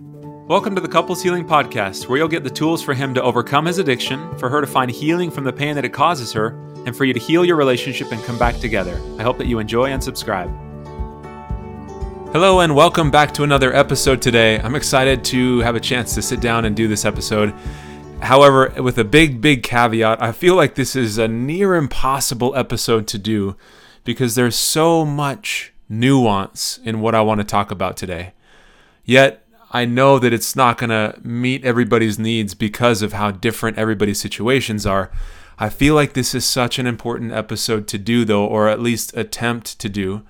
Welcome to the Couples Healing Podcast, where you'll get the tools for him to overcome his addiction, for her to find healing from the pain that it causes her, and for you to heal your relationship and come back together. I hope that you enjoy and subscribe. Hello, and welcome back to another episode today. I'm excited to have a chance to sit down and do this episode. However, with a big, big caveat, I feel like this is a near impossible episode to do because there's so much nuance in what I want to talk about today. Yet, I know that it's not going to meet everybody's needs because of how different everybody's situations are. I feel like this is such an important episode to do, though, or at least attempt to do,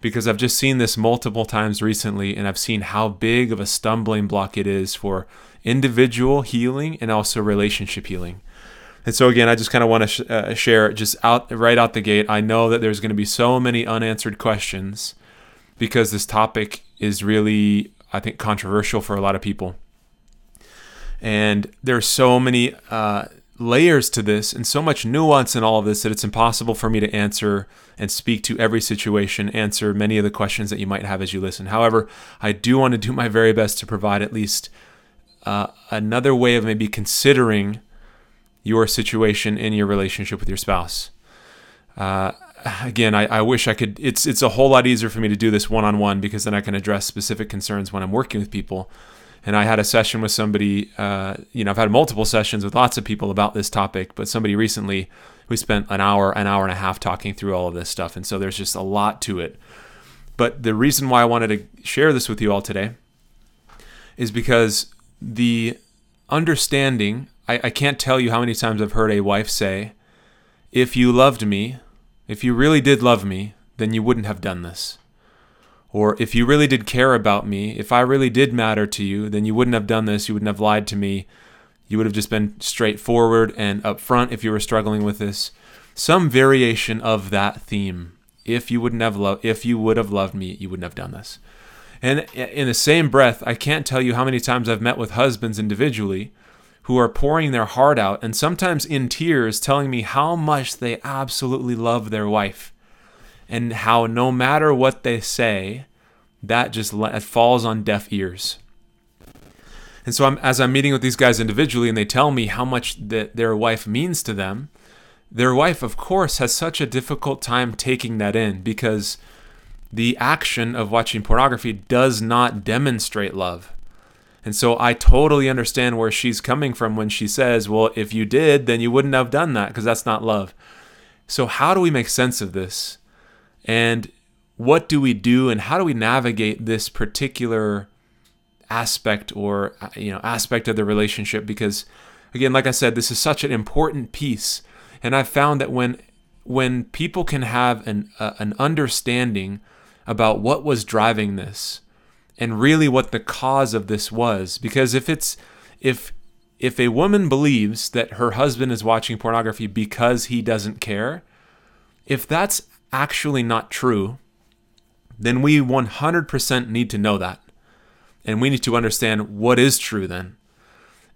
because I've just seen this multiple times recently and I've seen how big of a stumbling block it is for individual healing and also relationship healing. And so again, I just kind of want to sh- uh, share just out right out the gate. I know that there's going to be so many unanswered questions because this topic is really I think controversial for a lot of people. And there's so many uh, layers to this and so much nuance in all of this that it's impossible for me to answer and speak to every situation, answer many of the questions that you might have as you listen. However, I do want to do my very best to provide at least uh, another way of maybe considering your situation in your relationship with your spouse. Uh, again, I, I wish I could. It's it's a whole lot easier for me to do this one on one because then I can address specific concerns when I'm working with people. And I had a session with somebody. Uh, you know, I've had multiple sessions with lots of people about this topic, but somebody recently we spent an hour, an hour and a half talking through all of this stuff, and so there's just a lot to it. But the reason why I wanted to share this with you all today is because the understanding. I, I can't tell you how many times I've heard a wife say, "If you loved me." If you really did love me, then you wouldn't have done this. Or if you really did care about me, if I really did matter to you, then you wouldn't have done this. You wouldn't have lied to me. You would have just been straightforward and upfront if you were struggling with this. Some variation of that theme. If you wouldn't have loved, if you would have loved me, you wouldn't have done this. And in the same breath, I can't tell you how many times I've met with husbands individually who are pouring their heart out and sometimes in tears telling me how much they absolutely love their wife and how no matter what they say, that just falls on deaf ears. And so I'm, as I'm meeting with these guys individually and they tell me how much that their wife means to them, their wife, of course, has such a difficult time taking that in because the action of watching pornography does not demonstrate love. And so I totally understand where she's coming from when she says, well, if you did, then you wouldn't have done that because that's not love. So, how do we make sense of this? And what do we do and how do we navigate this particular aspect or you know aspect of the relationship because again like I said this is such an important piece and I've found that when when people can have an uh, an understanding about what was driving this and really what the cause of this was. Because if it's if if a woman believes that her husband is watching pornography because he doesn't care if that's actually not true then we 100% need to know that. And we need to understand what is true then.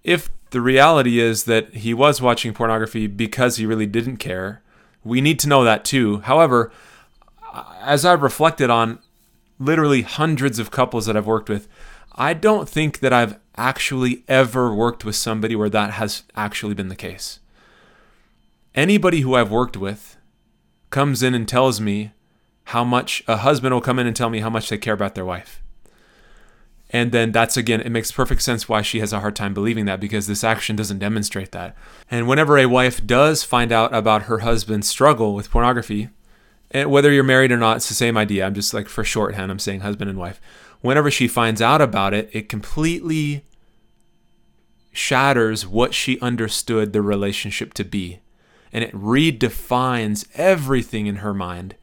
If the reality is that he was watching pornography because he really didn't care we need to know that too. However as I've reflected on literally hundreds of couples that I've worked with, I don't think that I've actually ever worked with somebody where that has actually been the case. Anybody who I've worked with comes in and tells me how much a husband will come in and tell me how much they care about their wife. And then that's again, it makes perfect sense why she has a hard time believing that because this action doesn't demonstrate that. And whenever a wife does find out about her husband's struggle with pornography, and whether you're married or not, it's the same idea. I'm just like for shorthand, I'm saying husband and wife. Whenever she finds out about it, it completely shatters what she understood the relationship to be. And it redefines everything in her mind.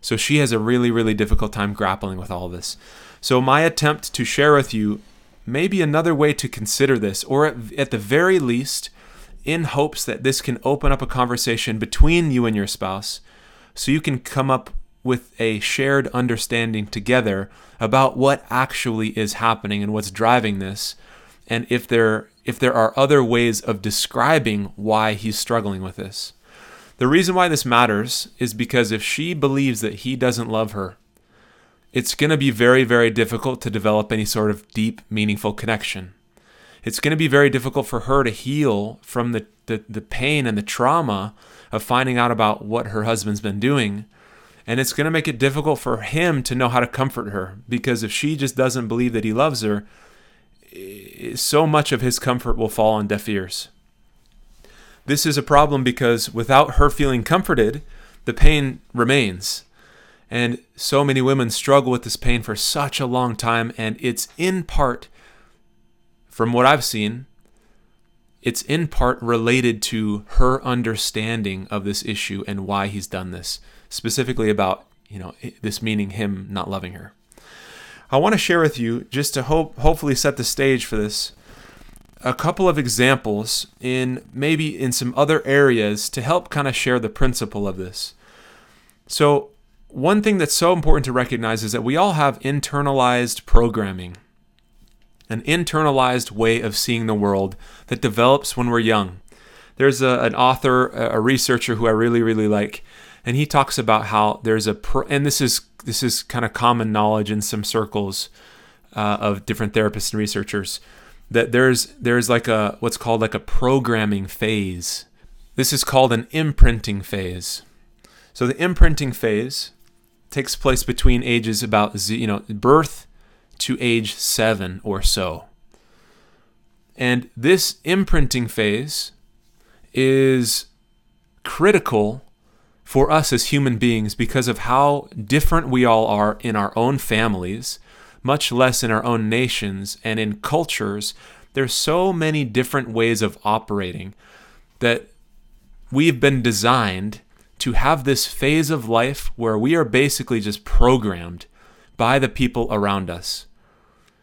So she has a really, really difficult time grappling with all this. So, my attempt to share with you maybe another way to consider this, or at, at the very least, in hopes that this can open up a conversation between you and your spouse so you can come up with a shared understanding together about what actually is happening and what's driving this and if there if there are other ways of describing why he's struggling with this. The reason why this matters is because if she believes that he doesn't love her it's going to be very, very difficult to develop any sort of deep, meaningful connection. It's going to be very difficult for her to heal from the, the, the pain and the trauma of finding out about what her husband's been doing. And it's going to make it difficult for him to know how to comfort her because if she just doesn't believe that he loves her, so much of his comfort will fall on deaf ears. This is a problem because without her feeling comforted, the pain remains. And so many women struggle with this pain for such a long time, and it's in part, from what I've seen, it's in part related to her understanding of this issue and why he's done this, specifically about, you know, this meaning him not loving her. I want to share with you, just to hope, hopefully set the stage for this, a couple of examples in maybe in some other areas to help kind of share the principle of this. So, one thing that's so important to recognize is that we all have internalized programming, an internalized way of seeing the world that develops when we're young. There's a, an author, a researcher who I really, really like, and he talks about how there's a, and this is this is kind of common knowledge in some circles uh, of different therapists and researchers that there's there's like a what's called like a programming phase. This is called an imprinting phase. So the imprinting phase takes place between ages about you know birth to age 7 or so. And this imprinting phase is critical for us as human beings because of how different we all are in our own families, much less in our own nations and in cultures. There's so many different ways of operating that we've been designed to have this phase of life where we are basically just programmed by the people around us.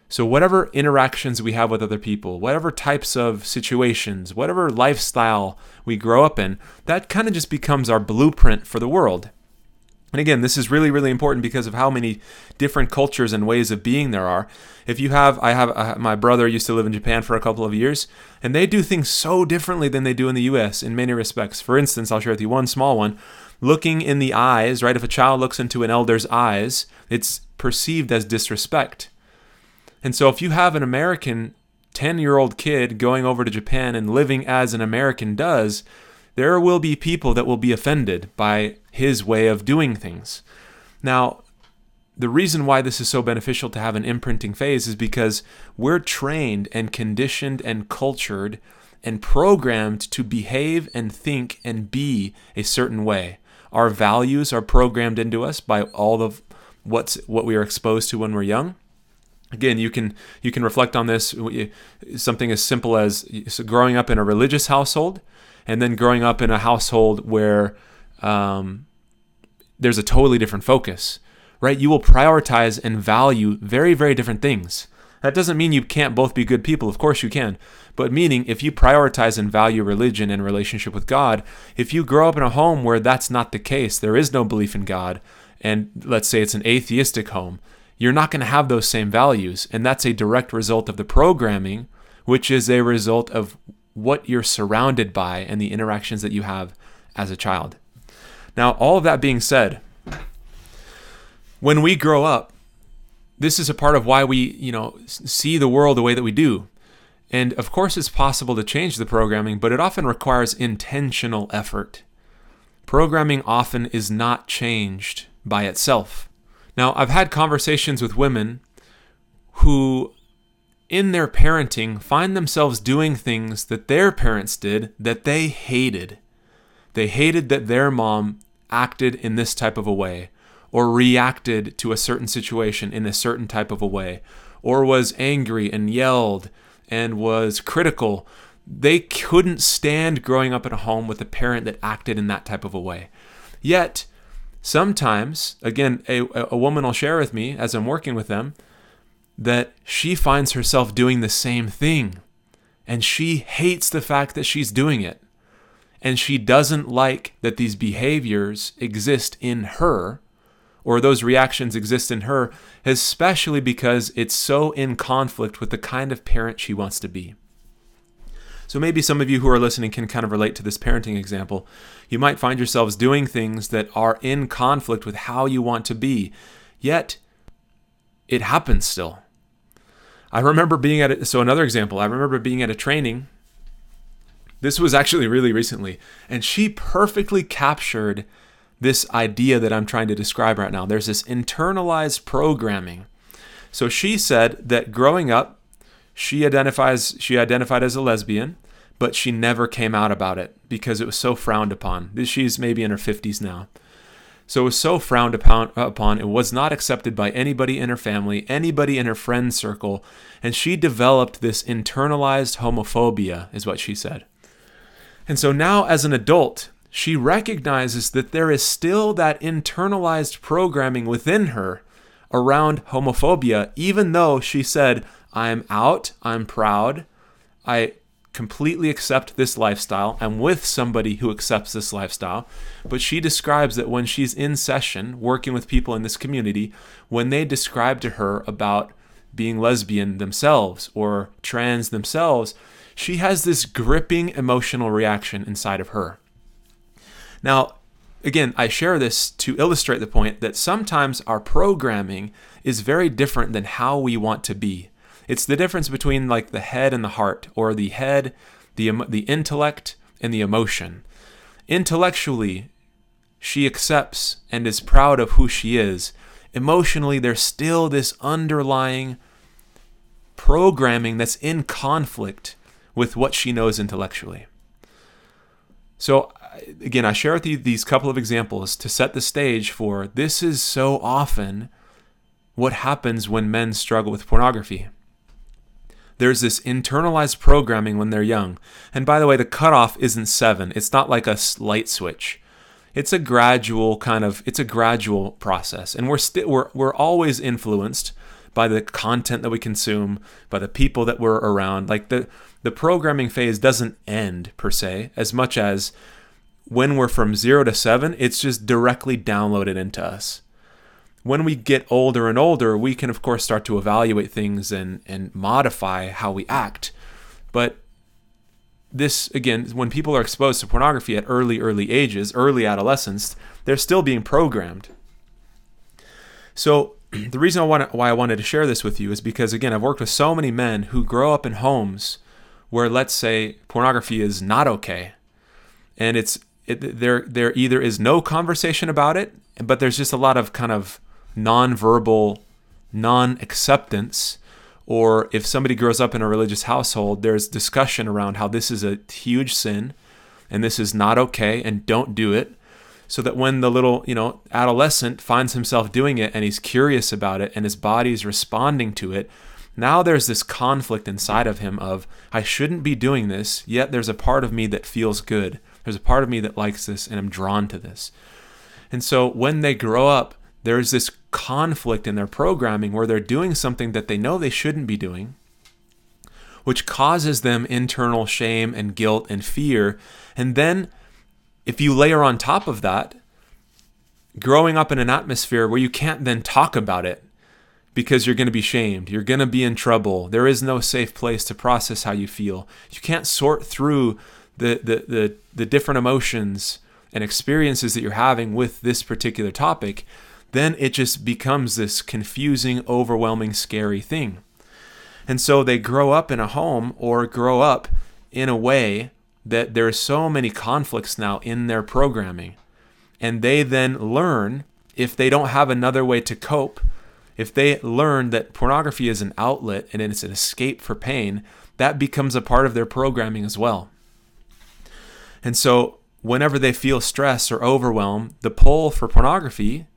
So, whatever interactions we have with other people, whatever types of situations, whatever lifestyle we grow up in, that kind of just becomes our blueprint for the world. And again, this is really, really important because of how many different cultures and ways of being there are. If you have, I have, uh, my brother used to live in Japan for a couple of years, and they do things so differently than they do in the US in many respects. For instance, I'll share with you one small one. Looking in the eyes, right? If a child looks into an elder's eyes, it's perceived as disrespect. And so if you have an American 10 year old kid going over to Japan and living as an American does, there will be people that will be offended by his way of doing things. Now, the reason why this is so beneficial to have an imprinting phase is because we're trained and conditioned and cultured and programmed to behave and think and be a certain way. Our values are programmed into us by all of what's what we are exposed to when we're young. Again you can you can reflect on this. Something as simple as growing up in a religious household and then growing up in a household where um, there's a totally different focus right? You will prioritize and value very very different things. That doesn't mean you can't both be good people. Of course you can. But meaning if you prioritize and value religion and relationship with god if you grow up in a home where that's not the case there is no belief in god and let's say it's an atheistic home you're not going to have those same values. And that's a direct result of the programming, which is a result of what you're surrounded by and the interactions that you have as a child. Now, all of that being said, when we grow up, this is a part of why we, you know, see the world the way that we do. And of course, it's possible to change the programming, but it often requires intentional effort. Programming often is not changed by itself. Now, I've had conversations with women who, in their parenting, find themselves doing things that their parents did that they hated. They hated that their mom acted in this type of a way, or reacted to a certain situation in a certain type of a way, or was angry and yelled and was critical. They couldn't stand growing up in a home with a parent that acted in that type of a way. Yet, Sometimes, again, a, a woman will share with me as I'm working with them that she finds herself doing the same thing and she hates the fact that she's doing it. And she doesn't like that these behaviors exist in her or those reactions exist in her, especially because it's so in conflict with the kind of parent she wants to be. So maybe some of you who are listening can kind of relate to this parenting example. You might find yourselves doing things that are in conflict with how you want to be. Yet, it happens still. I remember being at it. So another example, I remember being at a training. This was actually really recently, and she perfectly captured this idea that I'm trying to describe right now. There's this internalized programming. So she said that growing up, she identifies she identified as a lesbian, but she never came out about it because it was so frowned upon. She's maybe in her 50s now. So it was so frowned upon, upon, it was not accepted by anybody in her family, anybody in her friend circle, and she developed this internalized homophobia, is what she said. And so now, as an adult, she recognizes that there is still that internalized programming within her around homophobia, even though she said, I'm out, I'm proud, I completely accept this lifestyle. I'm with somebody who accepts this lifestyle. But she describes that when she's in session working with people in this community, when they describe to her about being lesbian themselves or trans themselves, she has this gripping emotional reaction inside of her. Now, again, I share this to illustrate the point that sometimes our programming is very different than how we want to be. It's the difference between like the head and the heart, or the head, the the intellect, and the emotion. Intellectually, she accepts and is proud of who she is. Emotionally, there's still this underlying programming that's in conflict with what she knows intellectually. So, again, I share with you these couple of examples to set the stage for this is so often what happens when men struggle with pornography there's this internalized programming when they're young. And by the way, the cutoff isn't seven. It's not like a light switch. It's a gradual kind of it's a gradual process. And we're still we're we're always influenced by the content that we consume, by the people that we're around. Like the the programming phase doesn't end per se, as much as when we're from zero to seven, it's just directly downloaded into us when we get older and older, we can, of course, start to evaluate things and, and modify how we act. But this, again, when people are exposed to pornography at early, early ages, early adolescence, they're still being programmed. So, the reason I want why I wanted to share this with you is because, again, I've worked with so many men who grow up in homes where, let's say, pornography is not okay. And it's, it, there, there either is no conversation about it, but there's just a lot of kind of nonverbal non acceptance, or if somebody grows up in a religious household, there's discussion around how this is a huge sin and this is not okay and don't do it. So that when the little, you know, adolescent finds himself doing it and he's curious about it and his body's responding to it, now there's this conflict inside of him of I shouldn't be doing this, yet there's a part of me that feels good. There's a part of me that likes this and I'm drawn to this. And so when they grow up, there's this conflict in their programming where they're doing something that they know they shouldn't be doing, which causes them internal shame and guilt and fear. And then, if you layer on top of that, growing up in an atmosphere where you can't then talk about it because you're going to be shamed, you're going to be in trouble, there is no safe place to process how you feel. You can't sort through the, the, the, the different emotions and experiences that you're having with this particular topic then it just becomes this confusing, overwhelming, scary thing. And so they grow up in a home or grow up in a way that there are so many conflicts now in their programming. And they then learn, if they don't have another way to cope, if they learn that pornography is an outlet and it's an escape for pain, that becomes a part of their programming as well. And so, whenever they feel stress or overwhelm, the pull for pornography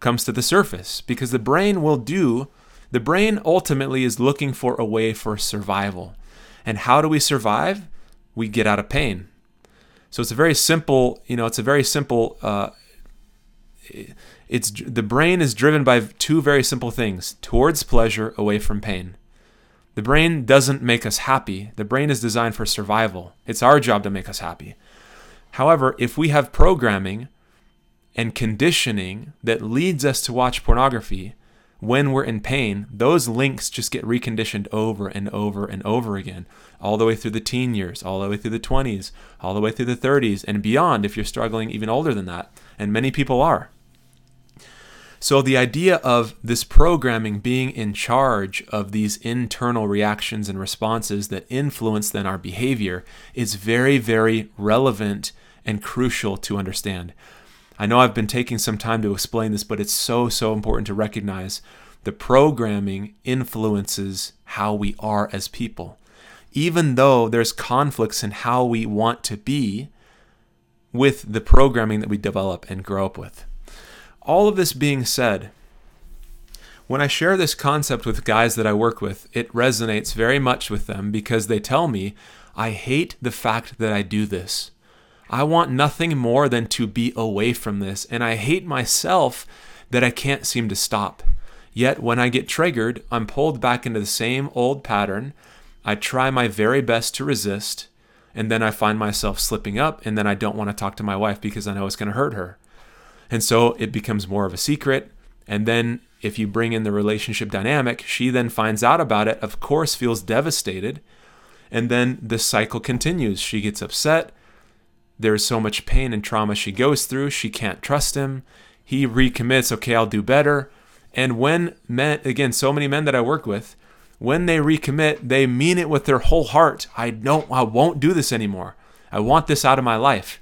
comes to the surface because the brain will do, the brain ultimately is looking for a way for survival. And how do we survive? We get out of pain. So it's a very simple, you know, it's a very simple, uh, it's the brain is driven by two very simple things towards pleasure, away from pain. The brain doesn't make us happy. The brain is designed for survival. It's our job to make us happy. However, if we have programming and conditioning that leads us to watch pornography when we're in pain, those links just get reconditioned over and over and over again, all the way through the teen years, all the way through the 20s, all the way through the 30s, and beyond if you're struggling even older than that. And many people are. So, the idea of this programming being in charge of these internal reactions and responses that influence then our behavior is very, very relevant and crucial to understand. I know I've been taking some time to explain this, but it's so, so important to recognize the programming influences how we are as people. Even though there's conflicts in how we want to be with the programming that we develop and grow up with. All of this being said, when I share this concept with guys that I work with, it resonates very much with them because they tell me, I hate the fact that I do this. I want nothing more than to be away from this, and I hate myself that I can't seem to stop. Yet when I get triggered, I'm pulled back into the same old pattern. I try my very best to resist, and then I find myself slipping up, and then I don't want to talk to my wife because I know it's going to hurt her. And so it becomes more of a secret. And then if you bring in the relationship dynamic, she then finds out about it, of course, feels devastated. And then the cycle continues. She gets upset there's so much pain and trauma she goes through. She can't trust him. He recommits, okay, I'll do better. And when men, again, so many men that I work with, when they recommit, they mean it with their whole heart. I don't, I won't do this anymore. I want this out of my life.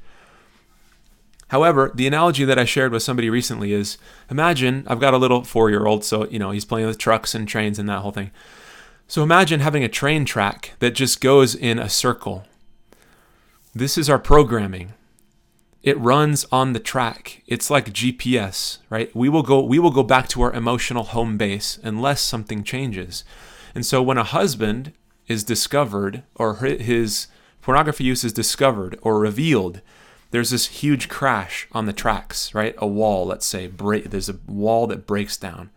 However, the analogy that I shared with somebody recently is imagine I've got a little four year old, so, you know, he's playing with trucks and trains and that whole thing. So imagine having a train track that just goes in a circle this is our programming. It runs on the track. It's like GPS, right? We will go we will go back to our emotional home base unless something changes. And so when a husband is discovered or his pornography use is discovered or revealed, there's this huge crash on the tracks, right? A wall, let's say, break, there's a wall that breaks down.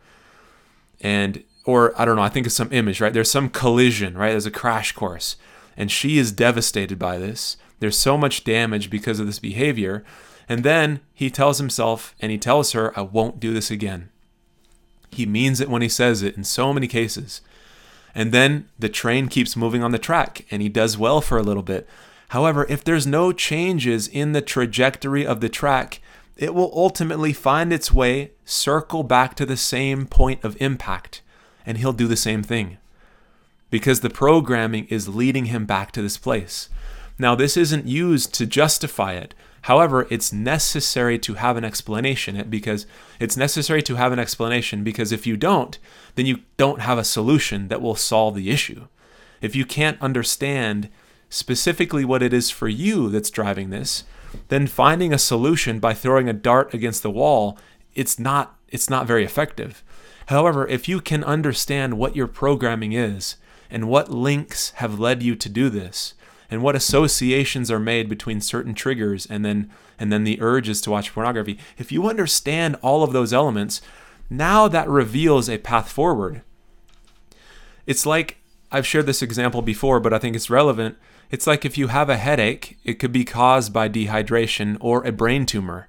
And or I don't know, I think it's some image, right? There's some collision, right? There's a crash course. And she is devastated by this. There's so much damage because of this behavior. And then he tells himself and he tells her, I won't do this again. He means it when he says it in so many cases. And then the train keeps moving on the track and he does well for a little bit. However, if there's no changes in the trajectory of the track, it will ultimately find its way, circle back to the same point of impact, and he'll do the same thing. Because the programming is leading him back to this place. Now, this isn't used to justify it. However, it's necessary to have an explanation because it's necessary to have an explanation because if you don't, then you don't have a solution that will solve the issue. If you can't understand specifically what it is for you that's driving this, then finding a solution by throwing a dart against the wall, it's not it's not very effective. However, if you can understand what your programming is and what links have led you to do this, and what associations are made between certain triggers and then and then the urges to watch pornography. If you understand all of those elements, now that reveals a path forward. It's like I've shared this example before, but I think it's relevant. It's like if you have a headache, it could be caused by dehydration or a brain tumor.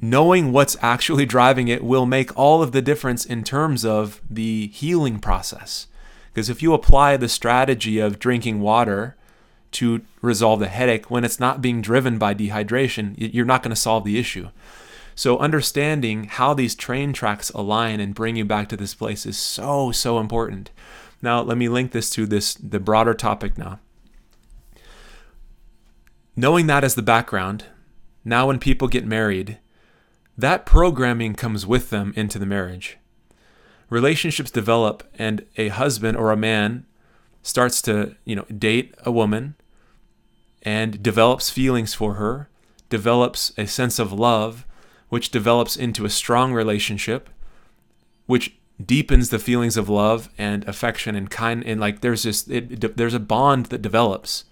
Knowing what's actually driving it will make all of the difference in terms of the healing process. Because if you apply the strategy of drinking water to resolve the headache when it's not being driven by dehydration, you're not going to solve the issue. So, understanding how these train tracks align and bring you back to this place is so, so important. Now, let me link this to this the broader topic now. Knowing that as the background, now when people get married, that programming comes with them into the marriage. Relationships develop, and a husband or a man starts to, you know, date a woman and develops feelings for her, develops a sense of love, which develops into a strong relationship, which deepens the feelings of love and affection and kind and like there's this it, there's a bond that develops.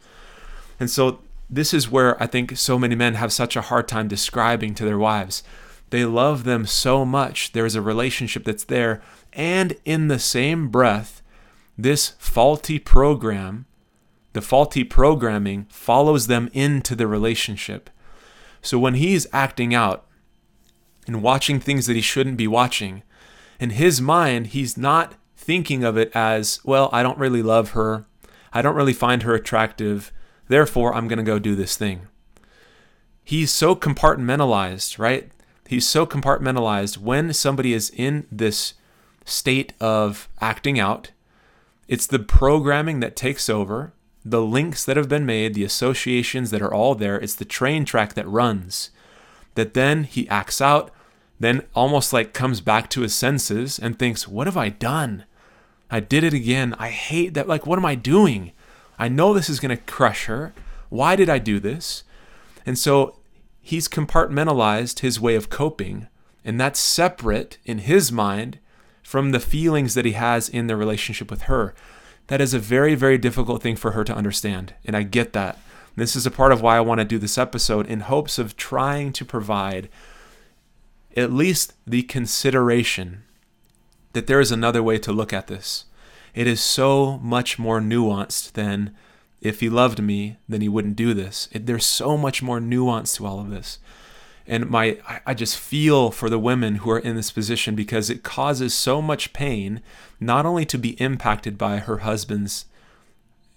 And so this is where I think so many men have such a hard time describing to their wives. They love them so much. There's a relationship that's there. And in the same breath, this faulty program the faulty programming follows them into the relationship. So when he's acting out and watching things that he shouldn't be watching, in his mind, he's not thinking of it as, well, I don't really love her. I don't really find her attractive. Therefore, I'm going to go do this thing. He's so compartmentalized, right? he's so compartmentalized when somebody is in this state of acting out it's the programming that takes over the links that have been made the associations that are all there it's the train track that runs that then he acts out then almost like comes back to his senses and thinks what have i done? I did it again. I hate that. Like what am i doing? I know this is going to crush her. Why did i do this? And so he's compartmentalized his way of coping, and that's separate in his mind from the feelings that he has in the relationship with her. That is a very, very difficult thing for her to understand, and I get that. This is a part of why I want to do this episode in hopes of trying to provide at least the consideration that there is another way to look at this. It is so much more nuanced than if he loved me, then he wouldn't do this. It, there's so much more nuance to all of this. And my I, I just feel for the women who are in this position because it causes so much pain not only to be impacted by her husband's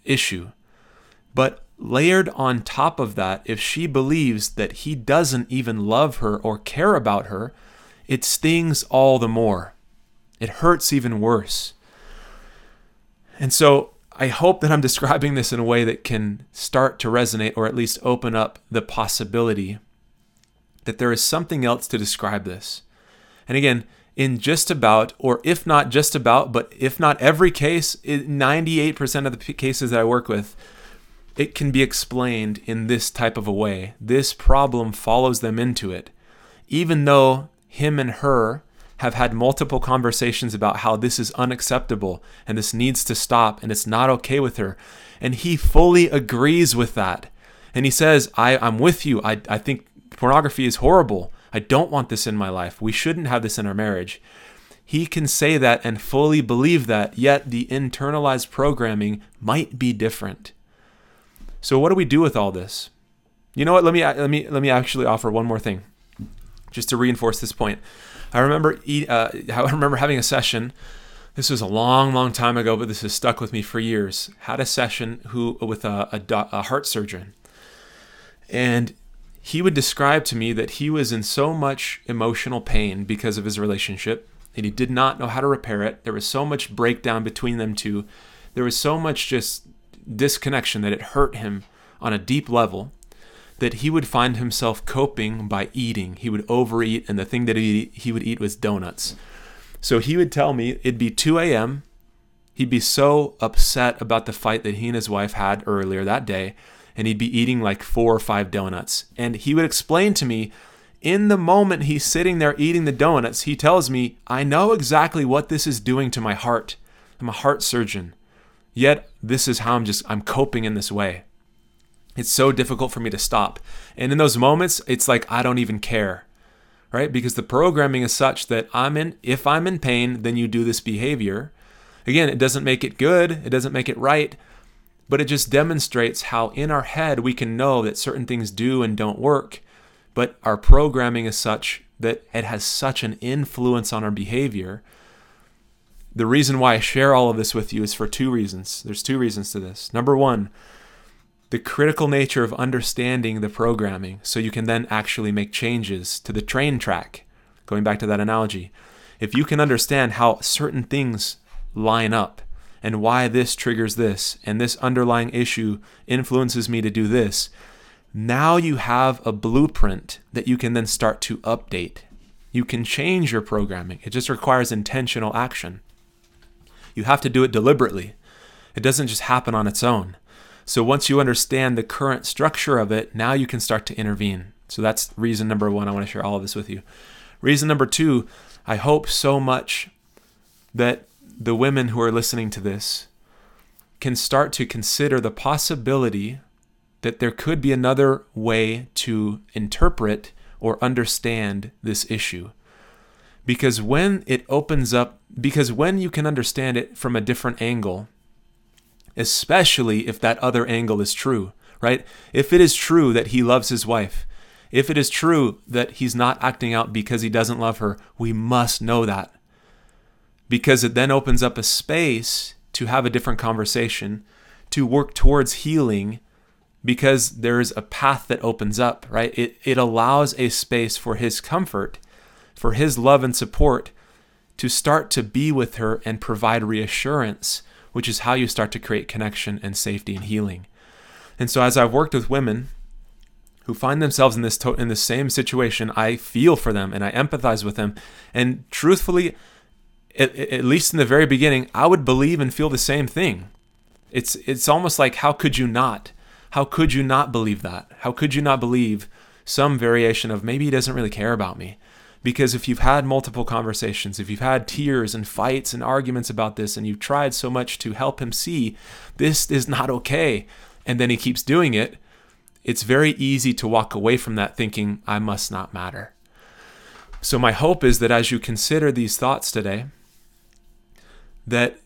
issue, but layered on top of that, if she believes that he doesn't even love her or care about her, it stings all the more. It hurts even worse. And so I hope that I'm describing this in a way that can start to resonate or at least open up the possibility that there is something else to describe this. And again, in just about, or if not just about, but if not every case, 98% of the cases that I work with, it can be explained in this type of a way. This problem follows them into it. Even though him and her have had multiple conversations about how this is unacceptable and this needs to stop and it's not okay with her. And he fully agrees with that. And he says, I, I'm with you. I, I think pornography is horrible. I don't want this in my life. We shouldn't have this in our marriage. He can say that and fully believe that, yet the internalized programming might be different. So what do we do with all this? You know what? Let me let me let me actually offer one more thing, just to reinforce this point. I remember uh, I remember having a session. This was a long, long time ago, but this has stuck with me for years. Had a session who with a, a, a heart surgeon, and he would describe to me that he was in so much emotional pain because of his relationship and he did not know how to repair it. There was so much breakdown between them two. There was so much just disconnection that it hurt him on a deep level that he would find himself coping by eating. He would overeat, and the thing that he, he would eat was donuts. So he would tell me it'd be 2 a.m. He'd be so upset about the fight that he and his wife had earlier that day, and he'd be eating like four or five donuts. And he would explain to me in the moment he's sitting there eating the donuts, he tells me, I know exactly what this is doing to my heart. I'm a heart surgeon. Yet, this is how I'm just, I'm coping in this way. It's so difficult for me to stop. And in those moments, it's like I don't even care, right? Because the programming is such that I'm in, if I'm in pain, then you do this behavior. Again, it doesn't make it good, it doesn't make it right, but it just demonstrates how in our head we can know that certain things do and don't work. But our programming is such that it has such an influence on our behavior. The reason why I share all of this with you is for two reasons. There's two reasons to this. Number one, the critical nature of understanding the programming so you can then actually make changes to the train track. Going back to that analogy, if you can understand how certain things line up and why this triggers this and this underlying issue influences me to do this, now you have a blueprint that you can then start to update. You can change your programming. It just requires intentional action. You have to do it deliberately. It doesn't just happen on its own. So once you understand the current structure of it, now you can start to intervene. So that's reason number one. I want to share all of this with you. Reason number two, I hope so much that the women who are listening to this can start to consider the possibility that there could be another way to interpret or understand this issue. Because when it opens up, because when you can understand it from a different angle, especially if that other angle is true, right? If it is true that he loves his wife, if it is true that he's not acting out because he doesn't love her, we must know that. Because it then opens up a space to have a different conversation, to work towards healing, because there's a path that opens up, right? It, it allows a space for his comfort for his love and support to start to be with her and provide reassurance, which is how you start to create connection and safety and healing. And so, as I've worked with women who find themselves in this to- in the same situation, I feel for them and I empathize with them. And truthfully, at, at least in the very beginning, I would believe and feel the same thing. It's it's almost like how could you not? How could you not believe that? How could you not believe some variation of maybe he doesn't really care about me? Because if you've had multiple conversations, if you've had tears and fights and arguments about this, and you've tried so much to help him see this is not okay, and then he keeps doing it, it's very easy to walk away from that thinking, I must not matter. So, my hope is that as you consider these thoughts today, that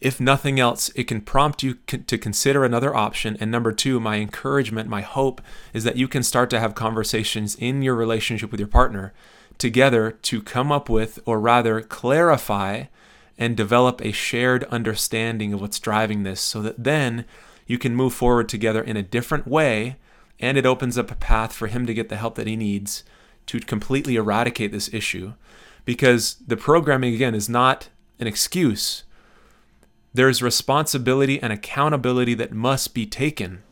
if nothing else, it can prompt you to consider another option. And number two, my encouragement, my hope is that you can start to have conversations in your relationship with your partner together to come up with, or rather, clarify and develop a shared understanding of what's driving this so that then you can move forward together in a different way. And it opens up a path for him to get the help that he needs to completely eradicate this issue. Because the programming, again, is not an excuse there's responsibility and accountability that must be taken,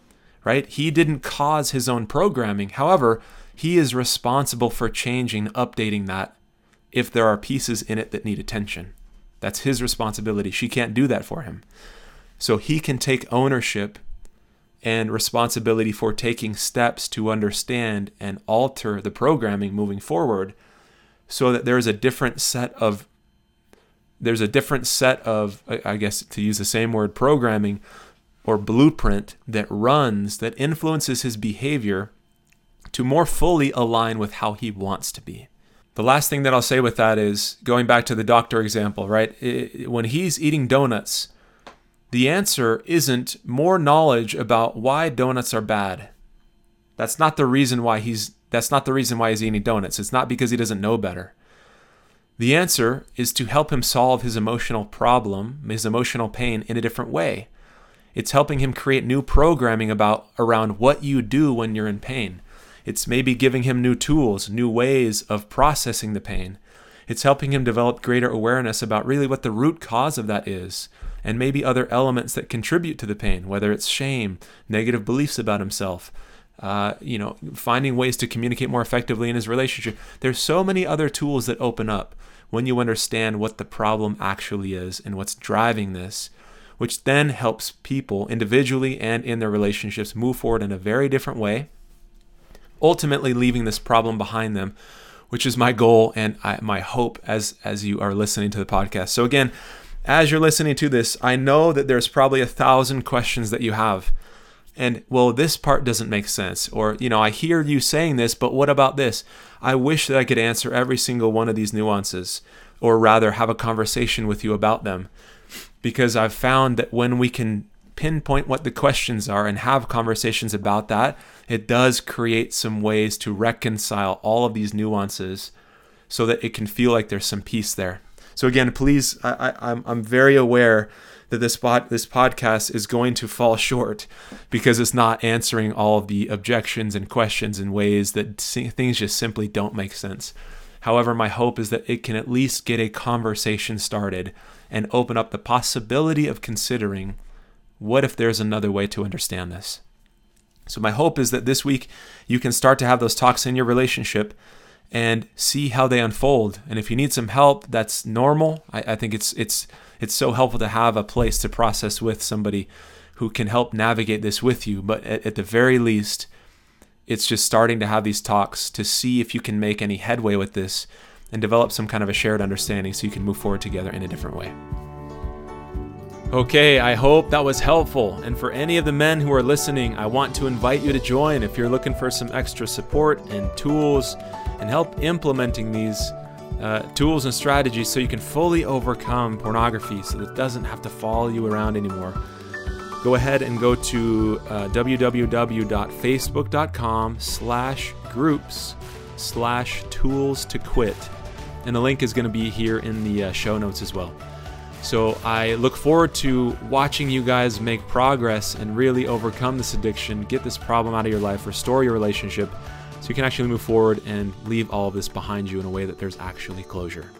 right? He didn't cause his own programming. However, he is responsible for changing, updating that if there are pieces in it that need attention. That's his responsibility. She can't do that for him. So he can take ownership and responsibility for taking steps to understand and alter the programming moving forward so that there is a different set of there's a different set of, I guess, to use the same word, programming or blueprint that runs, that influences his behavior to more fully align with how he wants to be. The last thing that I'll say with that is going back to the doctor example, right? When he's eating donuts, the answer isn't more knowledge about why donuts are bad. That's not the reason why he's that's not the reason why he's eating donuts. It's not because he doesn't know better. The answer is to help him solve his emotional problem, his emotional pain in a different way. It's helping him create new programming about around what you do when you're in pain. It's maybe giving him new tools, new ways of processing the pain. It's helping him develop greater awareness about really what the root cause of that is, and maybe other elements that contribute to the pain, whether it's shame, negative beliefs about himself, uh, you know, finding ways to communicate more effectively in his relationship. There's so many other tools that open up when you understand what the problem actually is and what's driving this, which then helps people individually and in their relationships move forward in a very different way, ultimately leaving this problem behind them, which is my goal and I, my hope as as you are listening to the podcast. So again, as you're listening to this, I know that there's probably a thousand questions that you have and well this part doesn't make sense. Or you know i hear you saying this but what about this? I wish that i could answer every single one of these nuances or rather have a conversation with you about them. Because i've found that when we can pinpoint what the questions are and have conversations about that it does create some ways to reconcile all of these nuances so that it can feel like there's some peace there. So again please I, I, I'm, I'm very aware that this spot this podcast is going to fall short because it's not answering all of the objections and questions in ways that things just simply don't make sense. However, my hope is that it can at least get a conversation started and open up the possibility of considering what if there's another way to understand this. So my hope is that this week you can start to have those talks in your relationship and see how they unfold. And if you need some help, that's normal. I, I think it's it's it's so helpful to have a place to process with somebody who can help navigate this with you. But at, at the very least, it's just starting to have these talks to see if you can make any headway with this and develop some kind of a shared understanding so you can move forward together in a different way. Okay, I hope that was helpful. And for any of the men who are listening, I want to invite you to join if you're looking for some extra support and tools and help implementing these uh, tools and strategies so you can fully overcome pornography so that it doesn't have to follow you around anymore. Go ahead and go to uh, www.facebook.com slash groups slash tools to quit. And the link is going to be here in the uh, show notes as well. So I look forward to watching you guys make progress and really overcome this addiction, get this problem out of your life, restore your relationship so you can actually move forward and leave all of this behind you in a way that there's actually closure.